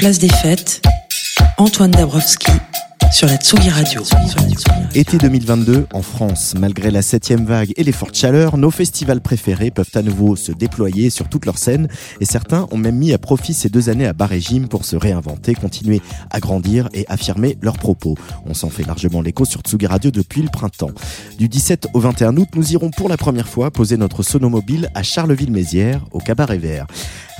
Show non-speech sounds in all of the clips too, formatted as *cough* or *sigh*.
Place des fêtes, Antoine Dabrowski sur la Tsugi Radio. Été 2022 en France, malgré la septième vague et les fortes chaleurs, nos festivals préférés peuvent à nouveau se déployer sur toutes leurs scènes et certains ont même mis à profit ces deux années à bas régime pour se réinventer, continuer à grandir et affirmer leurs propos. On s'en fait largement l'écho sur Tsugi Radio depuis le printemps. Du 17 au 21 août, nous irons pour la première fois poser notre sonomobile à Charleville-Mézières, au Cabaret Vert.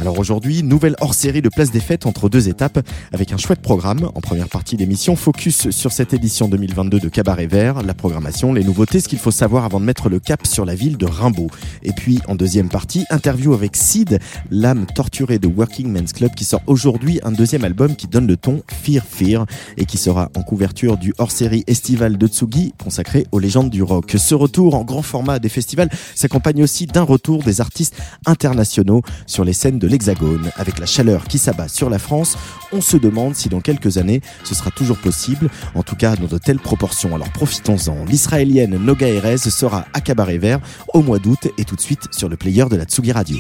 Alors aujourd'hui, nouvelle hors-série de Place des Fêtes entre deux étapes, avec un chouette programme. En première partie d'émission, focus sur cette édition 2022 de Cabaret Vert, la programmation, les nouveautés, ce qu'il faut savoir avant de mettre le cap sur la ville de Rimbaud. Et puis en deuxième partie, interview avec Sid, l'âme torturée de Working Men's Club, qui sort aujourd'hui un deuxième album qui donne le ton Fear Fear et qui sera en couverture du hors-série estival de Tsugi consacré aux légendes du rock. Ce retour en grand format des festivals s'accompagne aussi d'un retour des artistes internationaux sur les scènes de l'Hexagone. Avec la chaleur qui s'abat sur la France, on se demande si dans quelques années ce sera toujours possible, en tout cas dans de telles proportions. Alors profitons-en. L'israélienne Noga Erez sera à Cabaret Vert au mois d'août et tout de suite sur le player de la Tsugi Radio.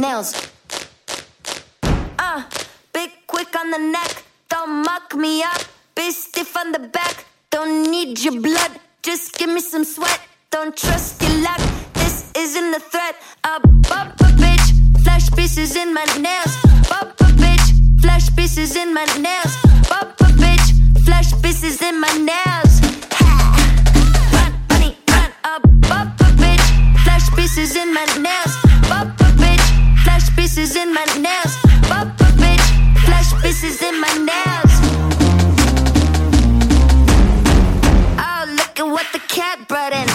nails. Uh, big quick on the neck, don't muck me up. Be stiff on the back, don't need your blood. Just give me some sweat, don't trust your luck. This isn't a threat. A bump a bitch, flash pieces in my nails. Bump a bitch, flash pieces in my nails. Bump a bitch, flash pieces in my nails. Ha. Run, money, run. A bump a bitch, flash pieces in my nails. Bump a bitch, flash pieces in my nails. Bump a bitch, flash pieces in my nails. What the cat brought in.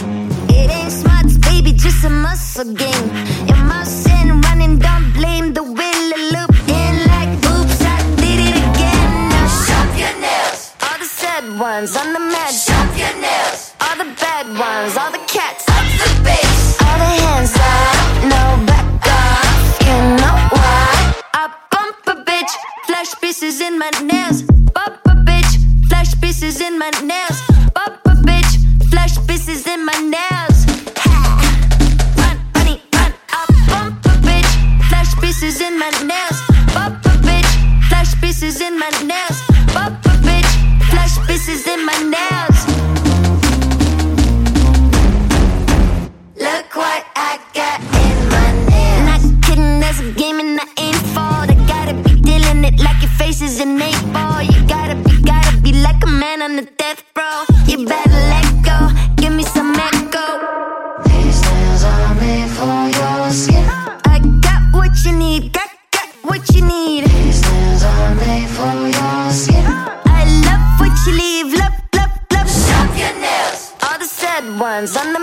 It ain't smarts, baby, just a muscle game. In my sin, running, don't blame the will of loop. In like, oops, I did it again. Now shop your nails. All the sad ones on the mat. Shop your nails. All the bad ones, all the danzando.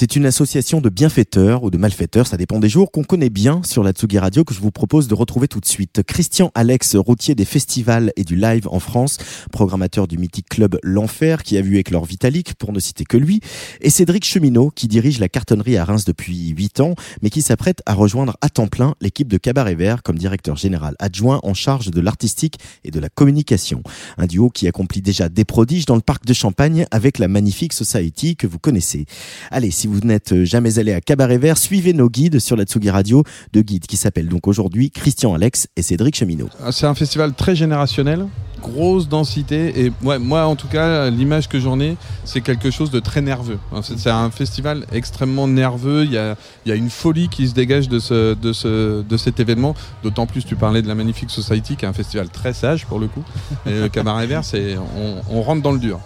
C'est une association de bienfaiteurs ou de malfaiteurs, ça dépend des jours, qu'on connaît bien sur la Tsugi Radio, que je vous propose de retrouver tout de suite. Christian Alex, routier des festivals et du live en France, programmateur du mythique club L'Enfer, qui a vu éclore Vitalik, pour ne citer que lui, et Cédric Cheminot, qui dirige la cartonnerie à Reims depuis 8 ans, mais qui s'apprête à rejoindre à temps plein l'équipe de Cabaret Vert comme directeur général adjoint en charge de l'artistique et de la communication. Un duo qui accomplit déjà des prodiges dans le parc de Champagne avec la magnifique Society que vous connaissez. Allez, si vous n'êtes jamais allé à Cabaret Vert, suivez nos guides sur la Tsugi Radio, deux guides qui s'appellent donc aujourd'hui Christian Alex et Cédric Cheminot. Ah, C'est un festival très générationnel, grosse densité et ouais, moi en tout cas l'image que j'en ai c'est quelque chose de très nerveux. C'est un festival extrêmement nerveux, il y a, il y a une folie qui se dégage de, ce, de, ce, de cet événement, d'autant plus tu parlais de la Magnifique Society qui est un festival très sage pour le coup. Et le Cabaret Vert c'est on, on rentre dans le dur.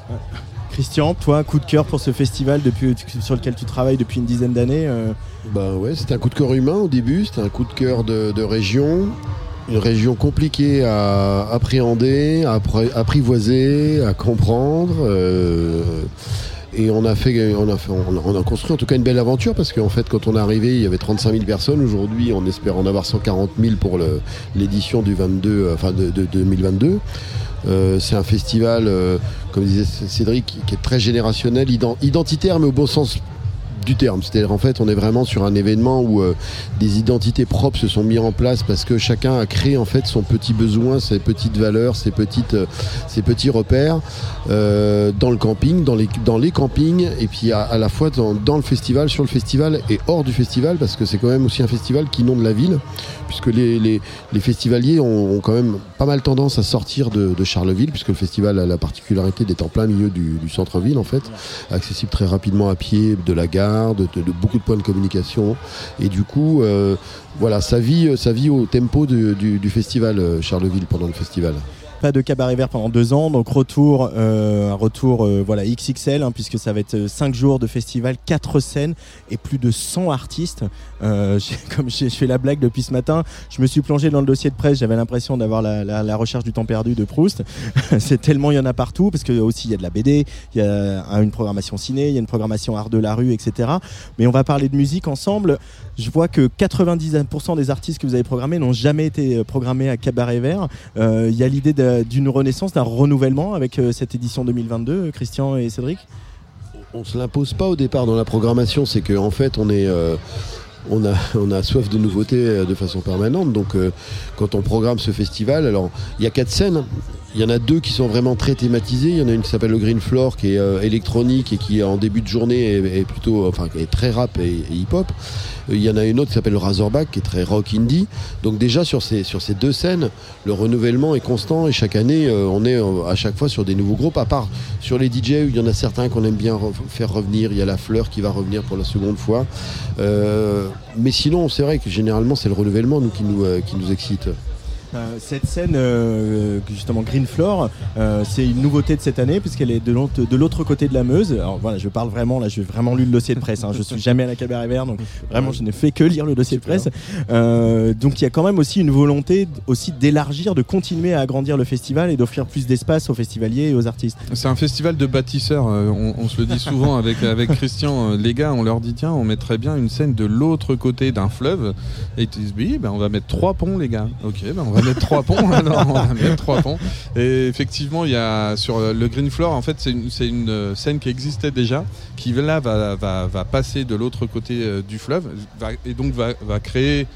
Christian, toi, coup de cœur pour ce festival depuis, sur lequel tu travailles depuis une dizaine d'années Bah ouais, c'était un coup de cœur humain au début, c'était un coup de cœur de, région, une région compliquée à appréhender, à apprivoiser, à comprendre. euh, et on a fait, on a fait, on a, on a construit en tout cas une belle aventure parce qu'en fait, quand on est arrivé, il y avait 35 000 personnes. Aujourd'hui, on espère en avoir 140 000 pour l'édition du 22, euh, enfin de, de 2022. Euh, c'est un festival, euh, comme disait Cédric, qui, est très générationnel, ident- identitaire, mais au bon sens du terme. C'est-à-dire en fait, on est vraiment sur un événement où euh, des identités propres se sont mis en place parce que chacun a créé en fait son petit besoin, ses petites valeurs, ses petites, euh, ses petits repères euh, dans le camping, dans les, dans les campings, et puis à, la fois dans, dans le festival, sur le festival et hors du festival, parce que c'est quand même aussi un festival qui inonde la ville, puisque les, les, les festivaliers ont, ont quand même pas mal tendance à sortir de, de Charleville, puisque le festival a la particularité d'être en plein milieu du, du centre-ville en fait, accessible très rapidement à pied de la gare, de, beaucoup de points de communication, et du coup, euh, voilà, ça vit, au tempo du festival euh, Charleville pendant le festival. Pas de cabaret vert pendant deux ans, donc retour, euh, un retour euh, voilà XXL, hein, puisque ça va être euh, cinq jours de festival, quatre scènes et plus de 100 artistes. *laughs* Comme je fais la blague depuis ce matin, je me suis plongé dans le dossier de presse, j'avais l'impression d'avoir la, la- recherche du temps perdu de Proust. *laughs* C'est tellement il y en a partout, parce que aussi il y a de la BD, il y a un- une programmation ciné, il y a une programmation art de la rue, etc. Mais on va parler de musique ensemble. Je vois que 90% des artistes que vous avez programmés n'ont jamais été euh, programmés à Cabaret Vert. Euh, Il y a l'idée d'une renaissance, d'un renouvellement avec euh, cette édition 2022, euh, Christian et Cédric? On se l'impose pas au départ dans la programmation, c'est qu'en fait on est on a, *laughs* on a soif de nouveautés de façon permanente. Donc, quand on programme ce festival, alors il y a quatre scènes. Il y en a deux qui sont vraiment très thématisées. Il y en a une qui s'appelle le Green Floor, qui est euh, électronique et qui en début de journée est, plutôt, est très rap et, hip-hop. Euh, Il y en a une autre qui s'appelle le Razorback, qui est très rock indie. Donc déjà sur ces deux scènes, le renouvellement est constant et chaque année, euh, on est à chaque fois sur des nouveaux groupes. À part sur les DJ, il y en a certains qu'on aime bien re- faire revenir. Il y a la Fleur qui va revenir pour la seconde fois. Mais sinon, c'est vrai que généralement, c'est le renouvellement qui nous excite. Euh, cette scène, euh, justement Green Floor, euh, c'est une nouveauté de cette année puisqu'elle est de l'autre de l'autre côté de la Meuse. Alors voilà, je parle vraiment là, j'ai vraiment lu le dossier de presse. Hein. Je suis jamais à la Cabaret Vert, donc *laughs* vraiment je ne fais que lire le dossier de presse. Euh, donc il y a quand même aussi une volonté aussi d'élargir, de continuer à agrandir le festival et d'offrir plus d'espace aux festivaliers et aux artistes. C'est un festival de bâtisseurs. euh, On, on se le dit souvent avec, *laughs* avec Christian. euh, Les gars, on leur dit tiens, on mettrait bien une scène de l'autre côté d'un fleuve. Et ils disent oui, ben, on va mettre trois ponts, les gars. Ok, ben, on va mettre trois ponts. *laughs* Alors, on va mettre trois ponts. Et effectivement, il y a sur euh, le Green Floor, en fait, c'est une, euh, scène qui existait déjà, qui là va, passer de l'autre côté euh, du fleuve et donc va créer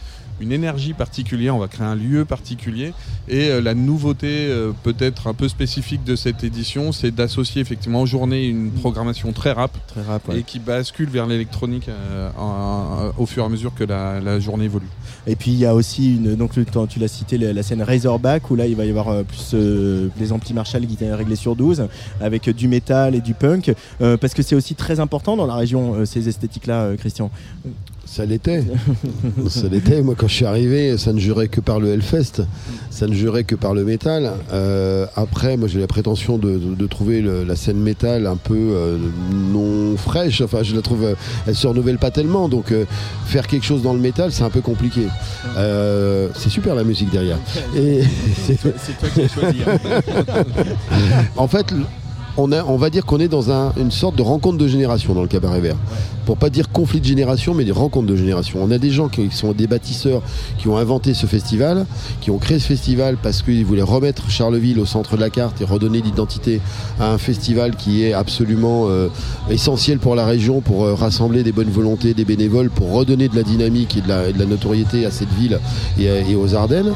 une énergie particulière, on va créer un lieu particulier. Et euh, la nouveauté euh, peut-être un peu spécifique de cette édition, c'est d'associer effectivement en journée une programmation très rap Très rap. et qui bascule vers l'électronique euh, au fur et à mesure que la, la journée évolue. Et puis il y a aussi une, donc tu l'as cité la, la scène Razorback où là il va y avoir plus des amplis Marshall qui étaient réglés sur 12 avec du métal et du punk parce que c'est aussi très important dans la région ces esthétiques là Christian. Ça l'était. ça l'était. Moi, quand je suis arrivé, ça ne jurait que par le Hellfest. Ça ne jurait que par le métal. Euh, après, moi, j'ai la prétention de, de- de trouver le- la scène métal un peu euh, non fraîche. Enfin, je la trouve, euh, elle se renouvelle pas tellement. Donc, euh, faire quelque chose dans le métal, c'est un peu compliqué. C'est super la musique derrière. Et C'est toi qui as choisi. hein. *laughs* en fait, on, va dire qu'on est dans un- une sorte de rencontre de génération dans le cabaret vert. Pour pas dire conflit de génération, mais des rencontres de génération. On a des gens qui sont des bâtisseurs qui ont inventé ce festival, qui ont créé ce festival parce qu'ils voulaient remettre Charleville au centre de la carte et redonner l'identité à un festival qui est absolument euh, essentiel pour la région, pour euh, rassembler des bonnes volontés, des bénévoles, pour redonner de la dynamique et de la, notoriété à cette ville et aux Ardennes.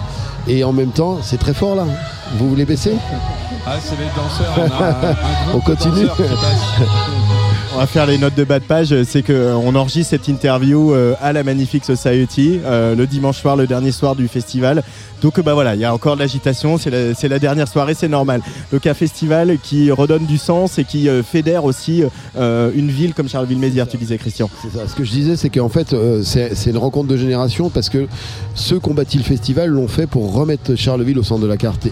Et en même temps, c'est très fort là. Vous voulez baisser? Ah, c'est les danseurs. On, a un- un *laughs* groupe On de continue danseurs qui passe. *laughs* On va faire les notes de bas de page. C'est qu'on enregistre cette interview euh, à la Magnifique Society euh, le dimanche soir, le dernier soir du festival. Donc euh, bah voilà, il y a encore de l'agitation. C'est la, dernière soirée, c'est normal. Donc un festival qui redonne du sens et qui euh, fédère aussi euh, une ville comme Charleville-Mézières, tu disais Christian. C'est ça. Ce que je disais, c'est qu'en fait, euh, c'est une rencontre de génération parce que ceux qui ont bâti le festival l'ont fait pour remettre Charleville au centre de la carte.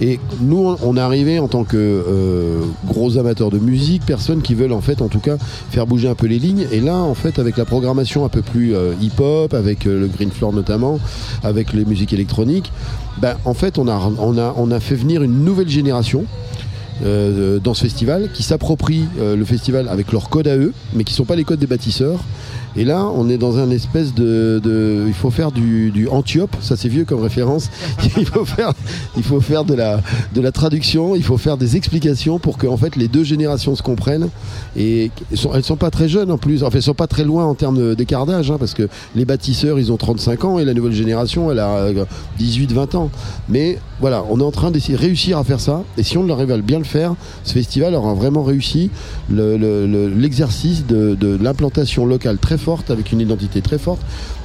Et, et nous, on est arrivé en tant que euh, gros amateurs de musique, personnes qui veulent en fait, en tout cas, faire bouger un peu les lignes. Et là, en fait, avec la programmation un peu plus euh, hip-hop, avec euh, le Green Floor notamment, avec les musiques électroniques, ben, en fait, on a, on, a, on a fait venir une nouvelle génération euh, dans ce festival qui s'approprient le festival avec leurs codes à eux, mais qui ne sont pas les codes des bâtisseurs. Et là, on est dans un espèce de, il faut faire du, Antiope, ça c'est vieux comme référence. *laughs* il faut faire, il faut faire de la, de la traduction, il faut faire des explications pour que en fait les deux générations se comprennent. Et elles sont, sont pas très jeunes en plus, enfin elles sont pas très loin en termes d'écart d'âge, hein, parce que les bâtisseurs ils ont 35 ans et la nouvelle génération elle a 18-20 ans. Mais voilà, on est en train d'essayer de réussir à faire ça. Et si on arrive à bien le faire, ce festival aura vraiment réussi le- le- le- l'exercice de, l'implantation locale très avec une identité très forte,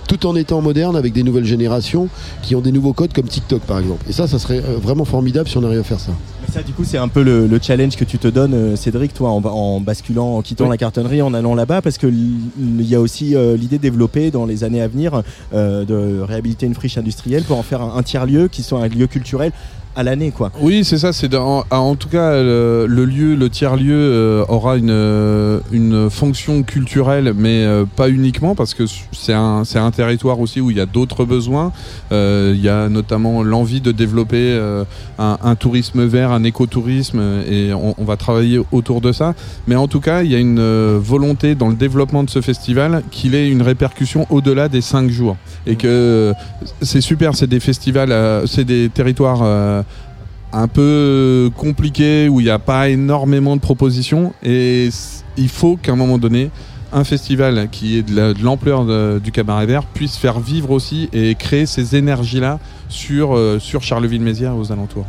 tout en étant moderne avec des nouvelles générations qui ont des nouveaux codes comme TikTok par exemple. Et ça, ça serait euh, vraiment formidable si on arrive à faire ça. Mais ça, du coup, c'est un peu le, le challenge que tu te donnes, euh, Cédric, toi, en, en basculant, en quittant Oui. la cartonnerie, en allant là-bas, parce que l- il y a aussi euh, l'idée de développer dans les années à venir euh, de réhabiliter une friche industrielle pour en faire un, un tiers-lieu qui soit un lieu culturel à l'année, quoi. Oui, c'est ça. C'est en, en tout cas le, le lieu, le tiers lieu euh, aura une euh, une fonction culturelle, mais euh, pas uniquement parce que c'est un c'est un territoire aussi où il y a d'autres besoins. Euh, Il y a notamment l'envie de développer un, un tourisme vert, un écotourisme, et on, on va travailler autour de ça. Mais en tout cas, il y a une volonté dans le développement de ce festival qu'il ait une répercussion au-delà des cinq jours et que euh, c'est super. C'est des festivals, c'est des territoires. Un peu compliqué où il n'y a pas énormément de propositions et il faut qu'à un moment donné un festival qui est de la- de l'ampleur du cabaret vert puisse faire vivre aussi et créer ces énergies là sur, euh, sur Charleville-Mézières aux alentours.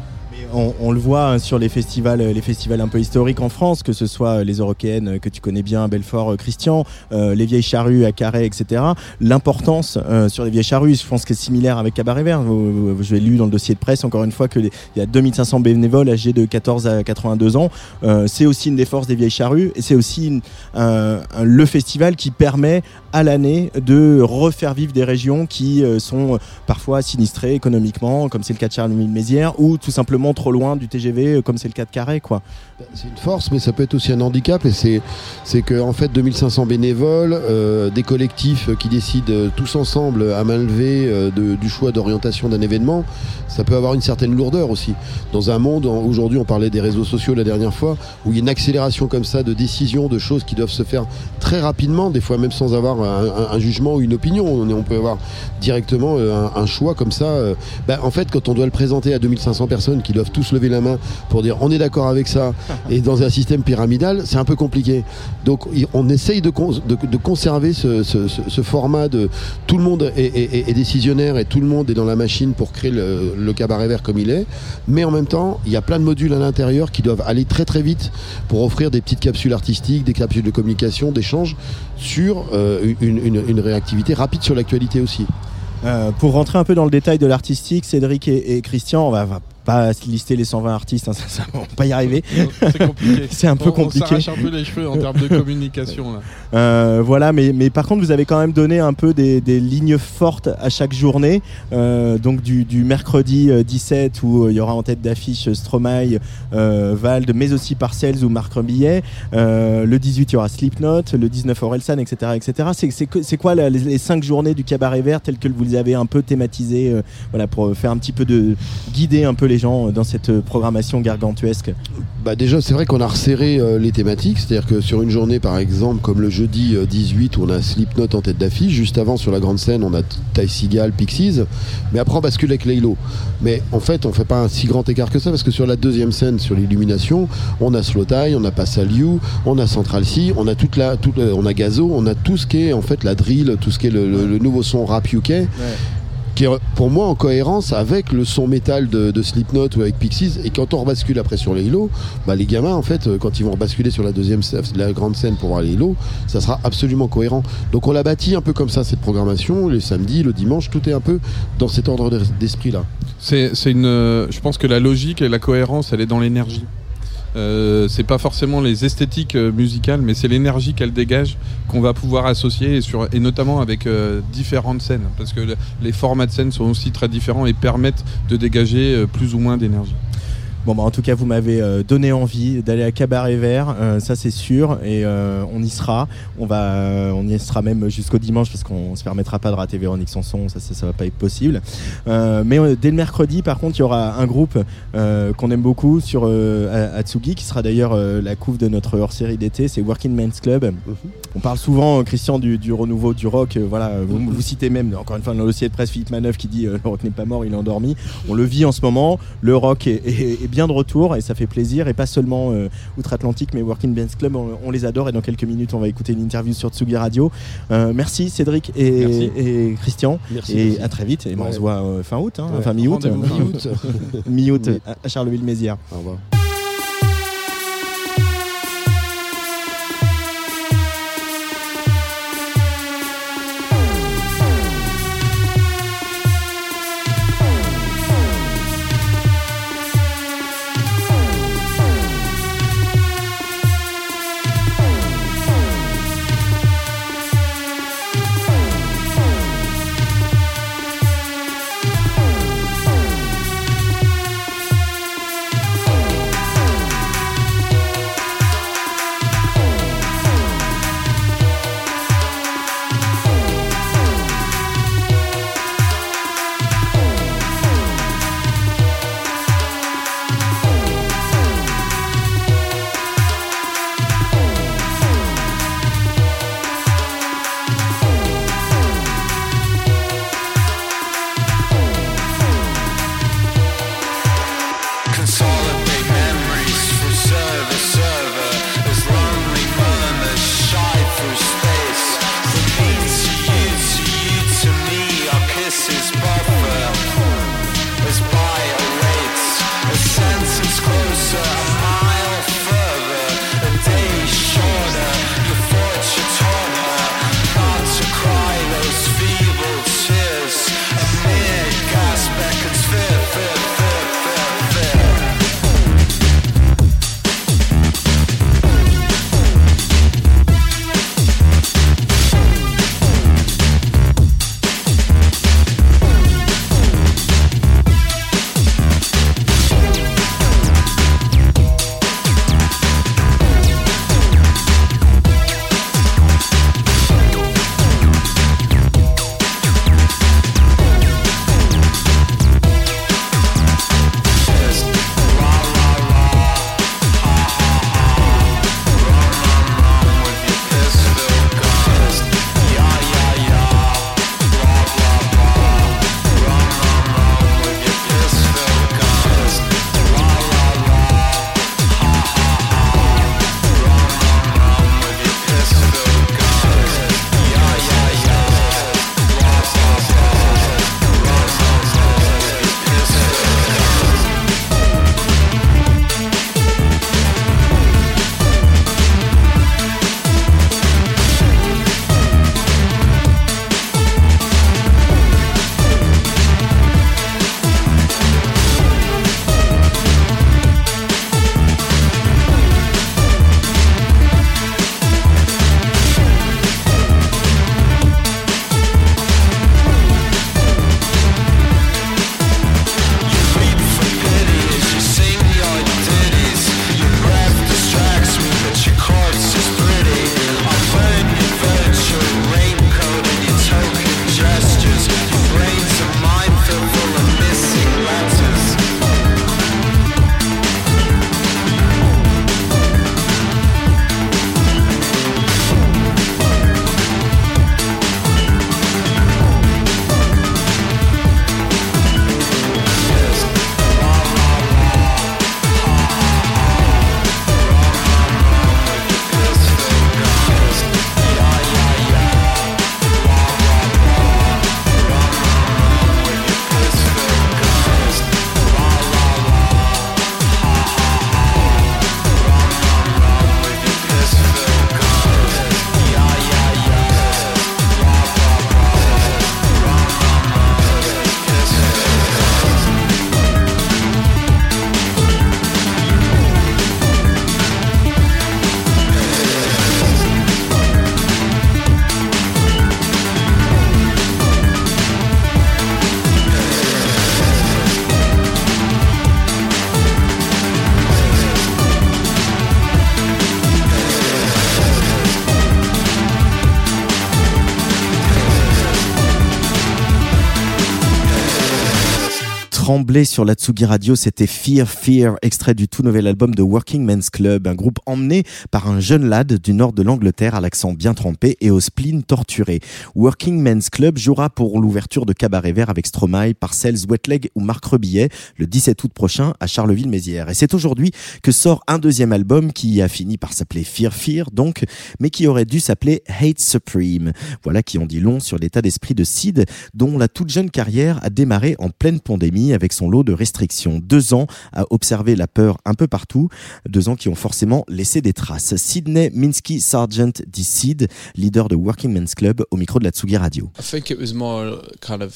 On, le voit hein, sur les festivals, les festivals un peu historiques en France, que ce soit euh, les Eurokéennes euh, que tu connais bien, Belfort, euh, Christian, les Vieilles Charrues à Carré, etc. L'importance sur les Vieilles Charrues, je pense que c'est similaire avec Cabaret Vert. L'ai lu dans le dossier de presse encore une fois qu'il y a 2500 bénévoles âgés de 14 à 82 ans. C'est aussi une des forces des Vieilles Charrues et c'est aussi le festival qui permet à l'année de refaire vivre des régions qui euh, sont parfois sinistrées économiquement, comme c'est le cas de Charleville-Mézières, ou tout simplement trop loin du TGV, euh, comme c'est le cas de Carré, quoi. C'est une force, mais ça peut être aussi un handicap. Et c'est, c'est que en fait, 2500 bénévoles, euh, des collectifs qui décident euh, tous ensemble à main levée euh, du choix d'orientation d'un événement, ça peut avoir une certaine lourdeur aussi. Dans un monde, aujourd'hui, on parlait des réseaux sociaux la dernière fois, où il y a une accélération comme ça de décisions, de choses qui doivent se faire très rapidement, des fois même sans avoir un, jugement ou une opinion. On, peut avoir directement euh, un, un choix comme ça. euh. Bah, en fait, quand on doit le présenter à 2500 personnes qui doivent tous lever la main pour dire on est d'accord avec ça, *laughs* et dans un système pyramidal, c'est un peu compliqué. Donc on essaye de, cons- de, de conserver ce, ce- ce- ce format de tout le monde est, est- est décisionnaire et tout le monde est dans la machine pour créer le, le cabaret vert comme il est. Mais en même temps, il y a plein de modules à l'intérieur qui doivent aller très très vite pour offrir des petites capsules artistiques, des capsules de communication, d'échange sur euh, une, réactivité rapide sur l'actualité aussi. Euh, pour rentrer un peu dans le détail de l'artistique, Cédric et, Christian, on va pas lister les 120 artistes, hein, *laughs* ça, ça, on va pas y arriver. C'est compliqué. *laughs* C'est un peu On- compliqué. On s'arrache un peu les cheveux en termes de *laughs* communication là. Euh, voilà, mais, mais par contre, vous avez quand même donné un peu des, des lignes fortes à chaque journée. Euh, donc du, du mercredi euh, 17 où euh, il y aura en tête d'affiche Stromae, euh, Vald, mais aussi Parcells ou Marc Rebillet. Le 18, il y aura Slipknot. Le 19, Orelsan, etc. etc. C'est, quoi la- les, les cinq journées du cabaret vert telles que vous les avez un peu thématisées voilà, pour faire un petit peu de guider un peu les les gens euh, dans cette euh, programmation gargantuesque? Bah déjà, c'est vrai qu'on a resserré euh, les thématiques, c'est-à-dire que sur une journée, par exemple, comme le jeudi euh, 18, où on a Slipknot en tête d'affiche, juste avant sur la grande scène, on a Ty Seagal, Pixies, mais après on bascule avec Laylo. Mais en fait, on fait pas un si grand écart que ça, parce que sur la deuxième scène, sur l'illumination, on a Slow Tie, on a Passaliu, on a Central C, on a toute la, toute, la- on a Gazo, on a tout ce qui est en fait la drill, tout ce qui est le, le- le nouveau son rap UK qui est pour moi en cohérence avec le son métal de, de Slipknot ou avec Pixies. Et quand on rebascule après sur les Halo, bah les gamins, en fait, euh, quand ils vont basculer sur la deuxième, la grande scène pour voir les Halo, ça sera absolument cohérent. Donc on l'a bâti un peu comme ça cette programmation, les samedis, le dimanche, tout est un peu dans cet ordre d'es- d'esprit-là. C'est c'est une. euh, Je pense que la logique et la cohérence, elle est dans l'énergie. Euh, c'est pas forcément les esthétiques euh, musicales, mais c'est l'énergie qu'elle dégage qu'on va pouvoir associer et, notamment avec euh, différentes scènes, parce que le- les formats de scènes sont aussi très différents et permettent de dégager plus ou moins d'énergie. Bon, bah, en tout cas, vous m'avez euh, donné envie d'aller à Cabaret Vert, euh, ça c'est sûr, et euh, on y sera. On va, euh, on y sera même jusqu'au dimanche parce qu'on se permettra pas de rater Véronique Sanson, ça, ça, ça va pas être possible. Mais dès le mercredi, par contre, il y aura un groupe qu'on aime beaucoup sur Atsugi, qui sera d'ailleurs la couve de notre hors-série d'été, c'est Working Men's Club. On parle souvent, Christian, du, du renouveau du rock. voilà, vous, vous citez même, encore une fois, dans le dossier de presse, Philippe Manœuvre qui dit le rock n'est pas mort, il est endormi. On le vit en ce moment. Le rock est, est- est bien de retour et ça fait plaisir. Et pas seulement euh, Outre-Atlantique, mais Working Men's Club, on, on les adore. Et dans quelques minutes, on va écouter une interview sur Tsugi Radio. Euh, merci Cédric et, Merci. et Christian. Merci, et merci. à très vite. Et on se voit euh, fin août, hein, Ouais. enfin mi-août. *laughs* Mi-août. à Charleville-Mézières. Au revoir. Tremblé sur la Tsugi Radio, c'était Fear Fear, extrait du tout nouvel album de Working Men's Club, un groupe emmené par un jeune lad du nord de l'Angleterre à l'accent bien trempé et au spleen torturé. Working Men's Club jouera pour l'ouverture de Cabaret Vert avec Stromae, Parcells, Wetleg ou Marc Rebillet le 17 août prochain à Charleville-Mézières. Et c'est aujourd'hui que sort un deuxième album qui a fini par s'appeler Fear Fear donc, mais qui aurait dû s'appeler Hate Supreme. Voilà qui en dit long sur l'état d'esprit de Sid, dont la toute jeune carrière a démarré en pleine pandémie avec son lot de restrictions. Deux ans à observer la peur un peu partout, deux ans qui ont forcément laissé des traces. Sidney Minsky Sargent dit Sid, leader de Working Men's Club, au micro de la Tsugi Radio. I think it was more kind of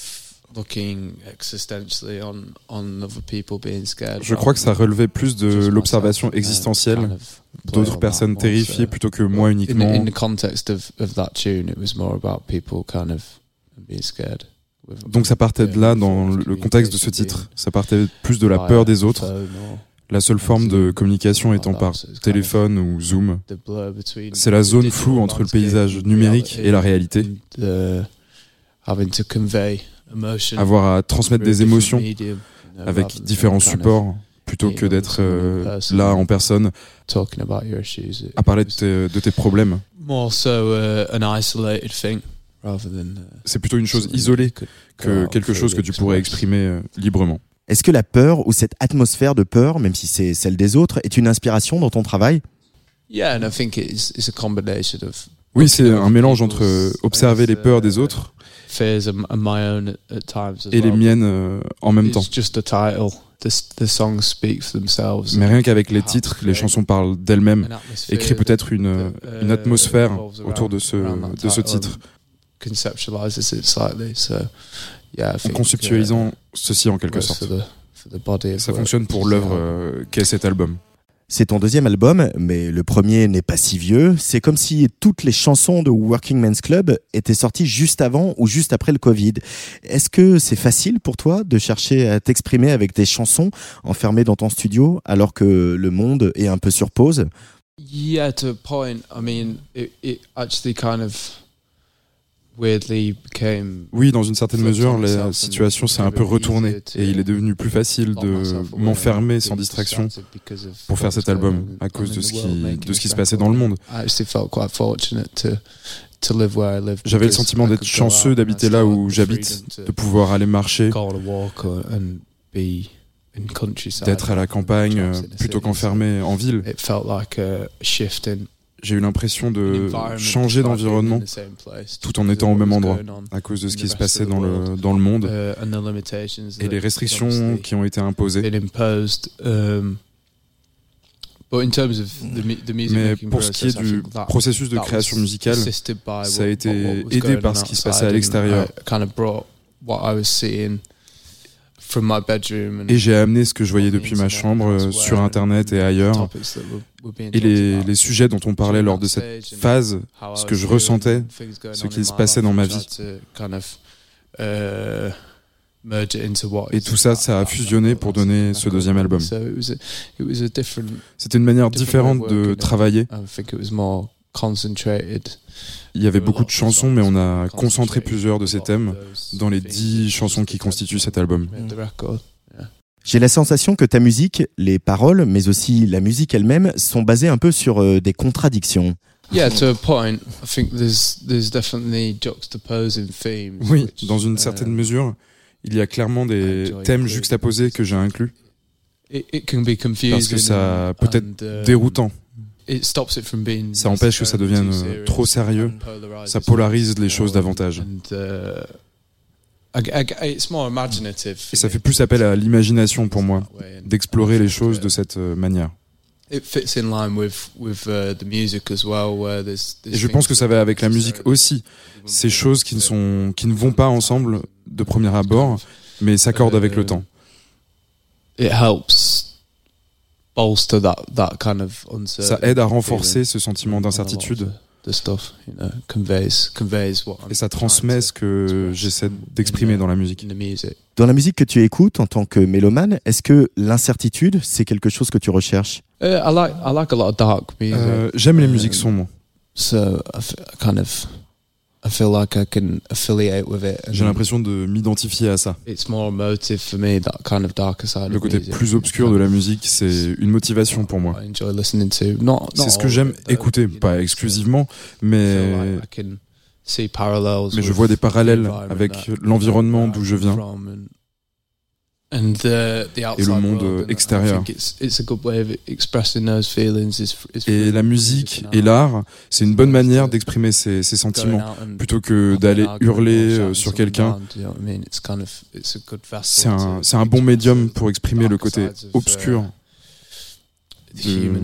looking existentially on on other people being scared. Je crois que ça relevait plus de l'observation existentielle d'autres personnes terrifiées plutôt que moi uniquement. Donc ça partait de là dans le contexte de ce titre. Ça partait plus de la peur des autres. La seule forme de communication étant par téléphone ou Zoom. C'est la zone floue entre le paysage numérique et la réalité. uh, Avoir à transmettre des émotions avec différents supports plutôt que d'être euh, là en personne talking about your issues. It à parler de tes, de tes problèmes. More so uh, an isolated thing rather than. uh, C'est plutôt une chose something isolée you could go que quelque chose que freely tu pourrais exprimer euh, librement. Est-ce que la peur ou cette atmosphère de peur, même si c'est celle des autres, est une inspiration dans ton travail? Yeah, and I think it's it's a combination of Oui, c'est un mélange entre euh, observer les peurs uh, des autres at times as et les miennes euh, en même temps. It's just a title. The, the songs speak for themselves. Mais rien qu'avec les titres, les chansons parlent d'elles-mêmes. Écrit peut-être une, uh, atmosphère autour de around- ce, de titre, Conceptualizes it slightly. So, yeah, I en think, conceptualisant ceci en uh, quelque sorte. For the, for the body of Ça fonctionne pour It's, l'œuvre uh, euh, qu'est cet album. C'est ton deuxième album, mais le premier n'est pas si vieux. C'est comme si toutes les chansons de Working Men's Club étaient sorties juste avant ou juste après le Covid. Est-ce que c'est facile pour toi de chercher à t'exprimer avec des chansons enfermées dans ton studio alors que le monde est un peu sur pause? Yeah, to a point. I mean, it, it actually kind of. Oui, dans une certaine mesure, la situation and s'est un peu retournée et il est devenu plus facile de m'enfermer sans distraction distracted because of pour faire cet album à cause in de the ce world qui, making de ce qui this se passait dans le monde. I actually felt quite fortunate to to live where I live. J'avais le sentiment d'être chanceux d'habiter là où j'habite, de pouvoir aller marcher, d'être à la campagne euh, plutôt qu'enfermé en ville. J'ai eu l'impression de changer d'environnement tout en étant au même endroit à cause de ce qui se passait dans le, dans le monde Uh, and the limitations et les restrictions qui ont été imposées. Um, but in terms of the, mu- the music Mais pour ce qui est du processus de création musicale, ça a été aidé par ce qui se passait à and l'extérieur. Et j'ai amené ce que je voyais depuis ma chambre euh, sur Internet et ailleurs. Et les, les sujets dont on parlait lors de cette phase, ce que je ressentais, ce qui se passait dans ma vie. uh, Et tout ça, ça a fusionné pour donner ce deuxième album. C'était une manière différente de travailler. Concentrated. Il y avait beaucoup de chansons, mais on a concentré plusieurs de ces thèmes dans les dix chansons qui constituent cet album. J'ai la sensation que ta musique, les paroles, mais aussi la musique elle-même, sont basées un peu sur euh, des contradictions. Yeah, to a point, I think there's there's definitely juxtaposing themes. Oui, dans une uh, certaine mesure, il y a clairement des thèmes juxtaposés que j'ai inclus it, it can be confusing. parce que ça peut être um, déroutant. It stops it from being Ça empêche que ça devienne euh, trop sérieux. Ça polarise les choses davantage. uh, imaginative. Et ça fait plus appel à l'imagination pour moi, d'explorer les choses de cette euh, manière. It fits in line with with uh, the music as well, where there's. there's Et je pense que things ça that va avec la musique aussi. Ces choses qui ne sont, qui ne vont pas ensemble de premier abord, mais s'accordent avec le temps. It helps bolster that that kind of Ça aide à renforcer ce sentiment d'incertitude The stuff, you know, conveys conveys what. I'm et ça transmet ce que j'essaie d'exprimer dans la musique. in the music. Dans la musique que tu écoutes en tant que mélomane, est-ce que l'incertitude, c'est quelque chose que tu recherches? Uh, I like I like a lot of dark music. Euh, J'aime les Um, musiques sombres. So I, f- I kind of I feel like I can affiliate with it. J'ai l'impression de m'identifier à ça. It's more emotive for me, that kind of darker side. Le of côté music. plus obscur de la musique, c'est une motivation pour moi. I enjoy listening to. Not, C'est ce que j'aime écouter, pas exclusivement, mais mais je vois des parallèles avec l'environnement d'où je viens. And- the, the outside monde, world, euh, extérieur. think It's, it's a good way of expressing those feelings. Is, is Et la musique et l'art, c'est une bonne manière d'exprimer ses, ses sentiments, plutôt que d'aller hurler euh, sur quelqu'un. C'est un, un bon médium pour exprimer le côté obscur de-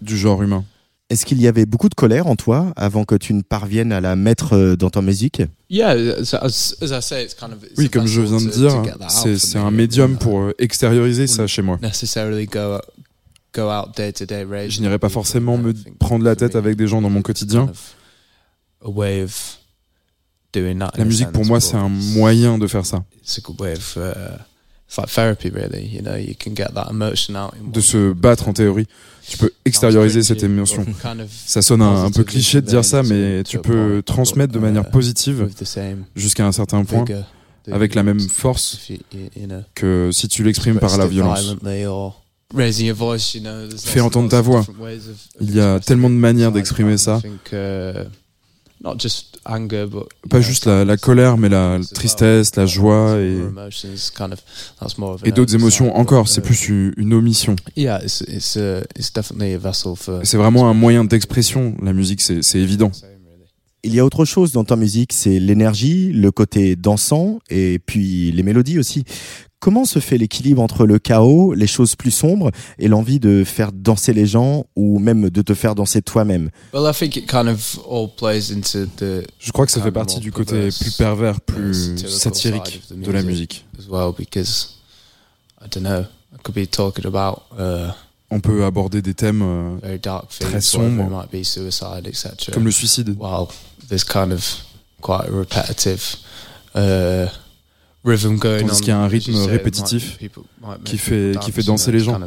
du genre humain. Est-ce qu'il y avait beaucoup de colère en toi avant que tu ne parviennes à la mettre euh, dans ta musique? Yeah, as, as, as I say, it's kind of. it's Oui, a comme je viens de dire, c'est for c'est me, un médium pour euh, extérioriser ça chez moi. Je n'irai pas forcément me prendre la tête avec des gens dans mon quotidien. kind of a way of doing that in La a musique pour moi c'est un moyen de faire ça, It's. Uh, like therapy, really. You know, you can get that emotion out. In de se battre en théorie. Tu peux extérioriser cette émotion. Ça sonne un, un peu cliché de dire ça, mais tu peux transmettre de but, manière uh, positive jusqu'à un certain point, avec la même force que si tu l'exprimes par la violence. violently or raising your voice, you know, there's Fais entendre ta voix. Il y a tellement de manières d'exprimer ça. I think, not just anger, but, you Pas juste la, la colère, mais la tristesse, la joie et, et d'autres émotions encore. C'est uh, plus une, omission. Yeah, it's it's uh. C'est vraiment un moyen d'expression. La musique, c'est évident. Il y a autre chose dans ta musique, c'est l'énergie, le côté dansant et puis les mélodies aussi. Comment se fait l'équilibre entre le chaos, les choses plus sombres et l'envie de faire danser les gens ou même de te faire danser toi-même? Well, I think it kind of all plays into the Je crois que ça fait of partie more du côté perverse, plus pervers, plus satirical satirique side of the de la musique. as well, because I don't know, I could be talking about uh, On peut aborder des thèmes euh, very dark Très sombres. it might be suicide, etc. comme le suicide. There's kind of quite a repetitive uh, rhythm going Tandis on. qu'il y a un rythme répétitif qui fait- qui fait danser les gens.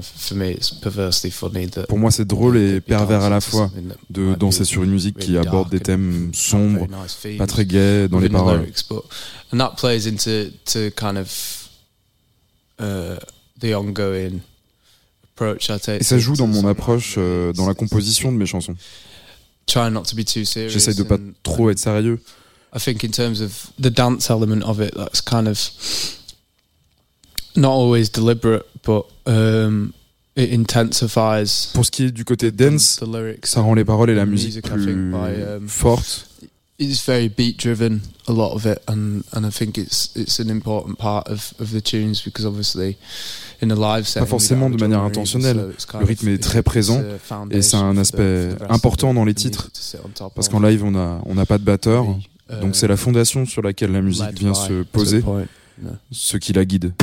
Pour moi, c'est drôle et pervers à la fois de danser sur une musique qui aborde des thèmes sombres, pas très gais dans les paroles. lyrics, but and that plays into to kind of uh, the ongoing approach I take. Et ça joue dans mon approche, euh, dans la composition de mes chansons. Trying not to be too serious. J'essaye de pas trop être sérieux. I think in terms of the dance element of it, that's kind of not always deliberate, but um, it intensifies Pour ce qui est du côté dance, the lyrics. ça rend les paroles et la The musique music, plus think, by, um, fortes. It's very beat driven, a lot of it, and, and I think it's it's an important part of, of the tunes because obviously Pas forcément de a manière intentionnelle. kind Le rythme est très it's présent a et c'est un aspect important dans les titres. Parce qu'en live, on a on n'a pas de batteur, Uh, donc c'est la fondation sur laquelle la musique vient se a poser, ce qui la guide.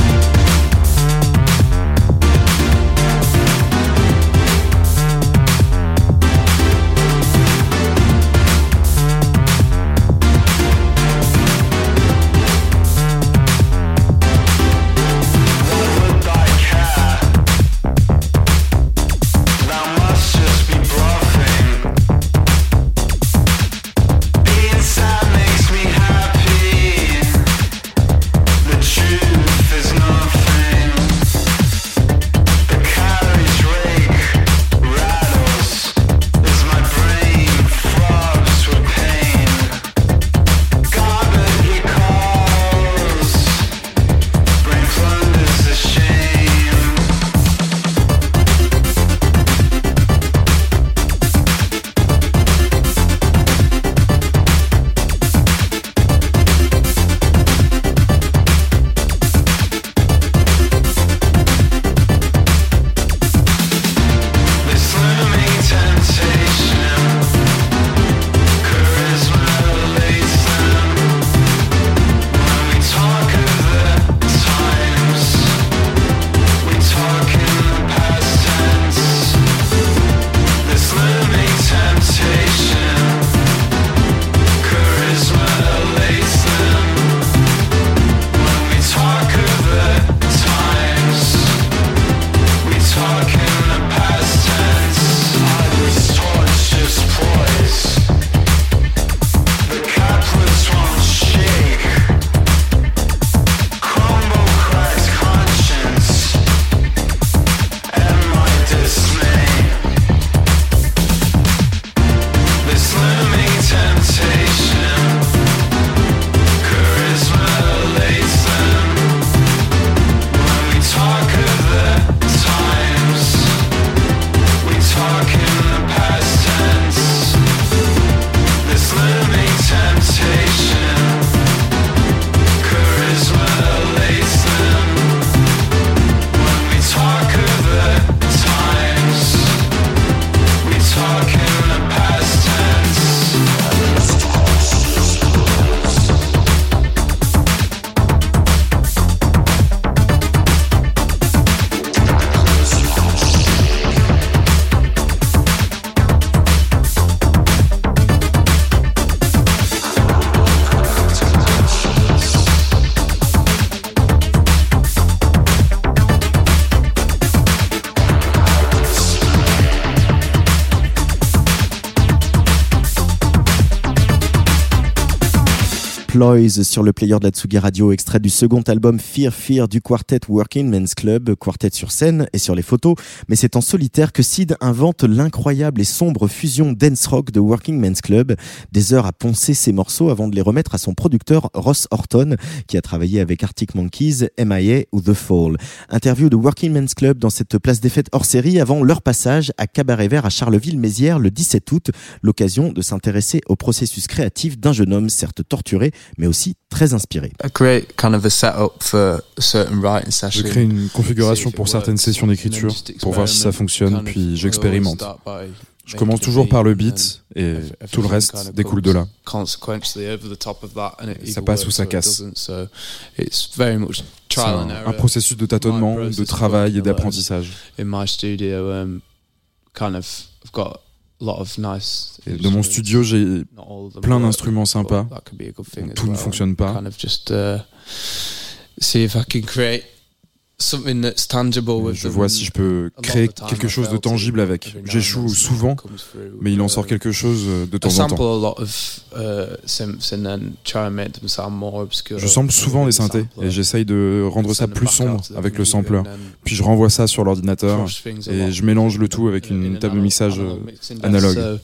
Sur le player de la Tsugi Radio, extrait du second album Fear Fear du quartet Working Men's Club, quartet sur scène et sur les photos, mais c'est en solitaire que Sid invente l'incroyable et sombre fusion dance rock de Working Men's Club. Des heures à poncer ses morceaux avant de les remettre à son producteur Ross Horton, qui a travaillé avec Arctic Monkeys, MIA ou The Fall. Interview de Working Men's Club dans cette place des fêtes hors série avant leur passage à Cabaret Vert à Charleville-Mézières le 17 août, l'occasion de s'intéresser au processus créatif d'un jeune homme certes torturé, mais aussi très inspiré. Je crée une configuration pour certaines sessions d'écriture, pour voir si ça fonctionne, puis j'expérimente. Je commence toujours par le beat et tout le reste découle de là. Ça passe ou ça casse. C'est un, un, processus de tâtonnement, de travail et d'apprentissage. Dans mon studio, j'ai plein d'instruments sympas. Tout ne fonctionne pas. Je vois si je peux créer quelque chose de tangible avec. J'échoue souvent, mais il en sort quelque chose de temps en temps. Je sample souvent les synthés et j'essaye de rendre ça plus sombre avec le sampler. Puis je renvoie ça sur l'ordinateur et je mélange le tout avec une table de mixage analogue.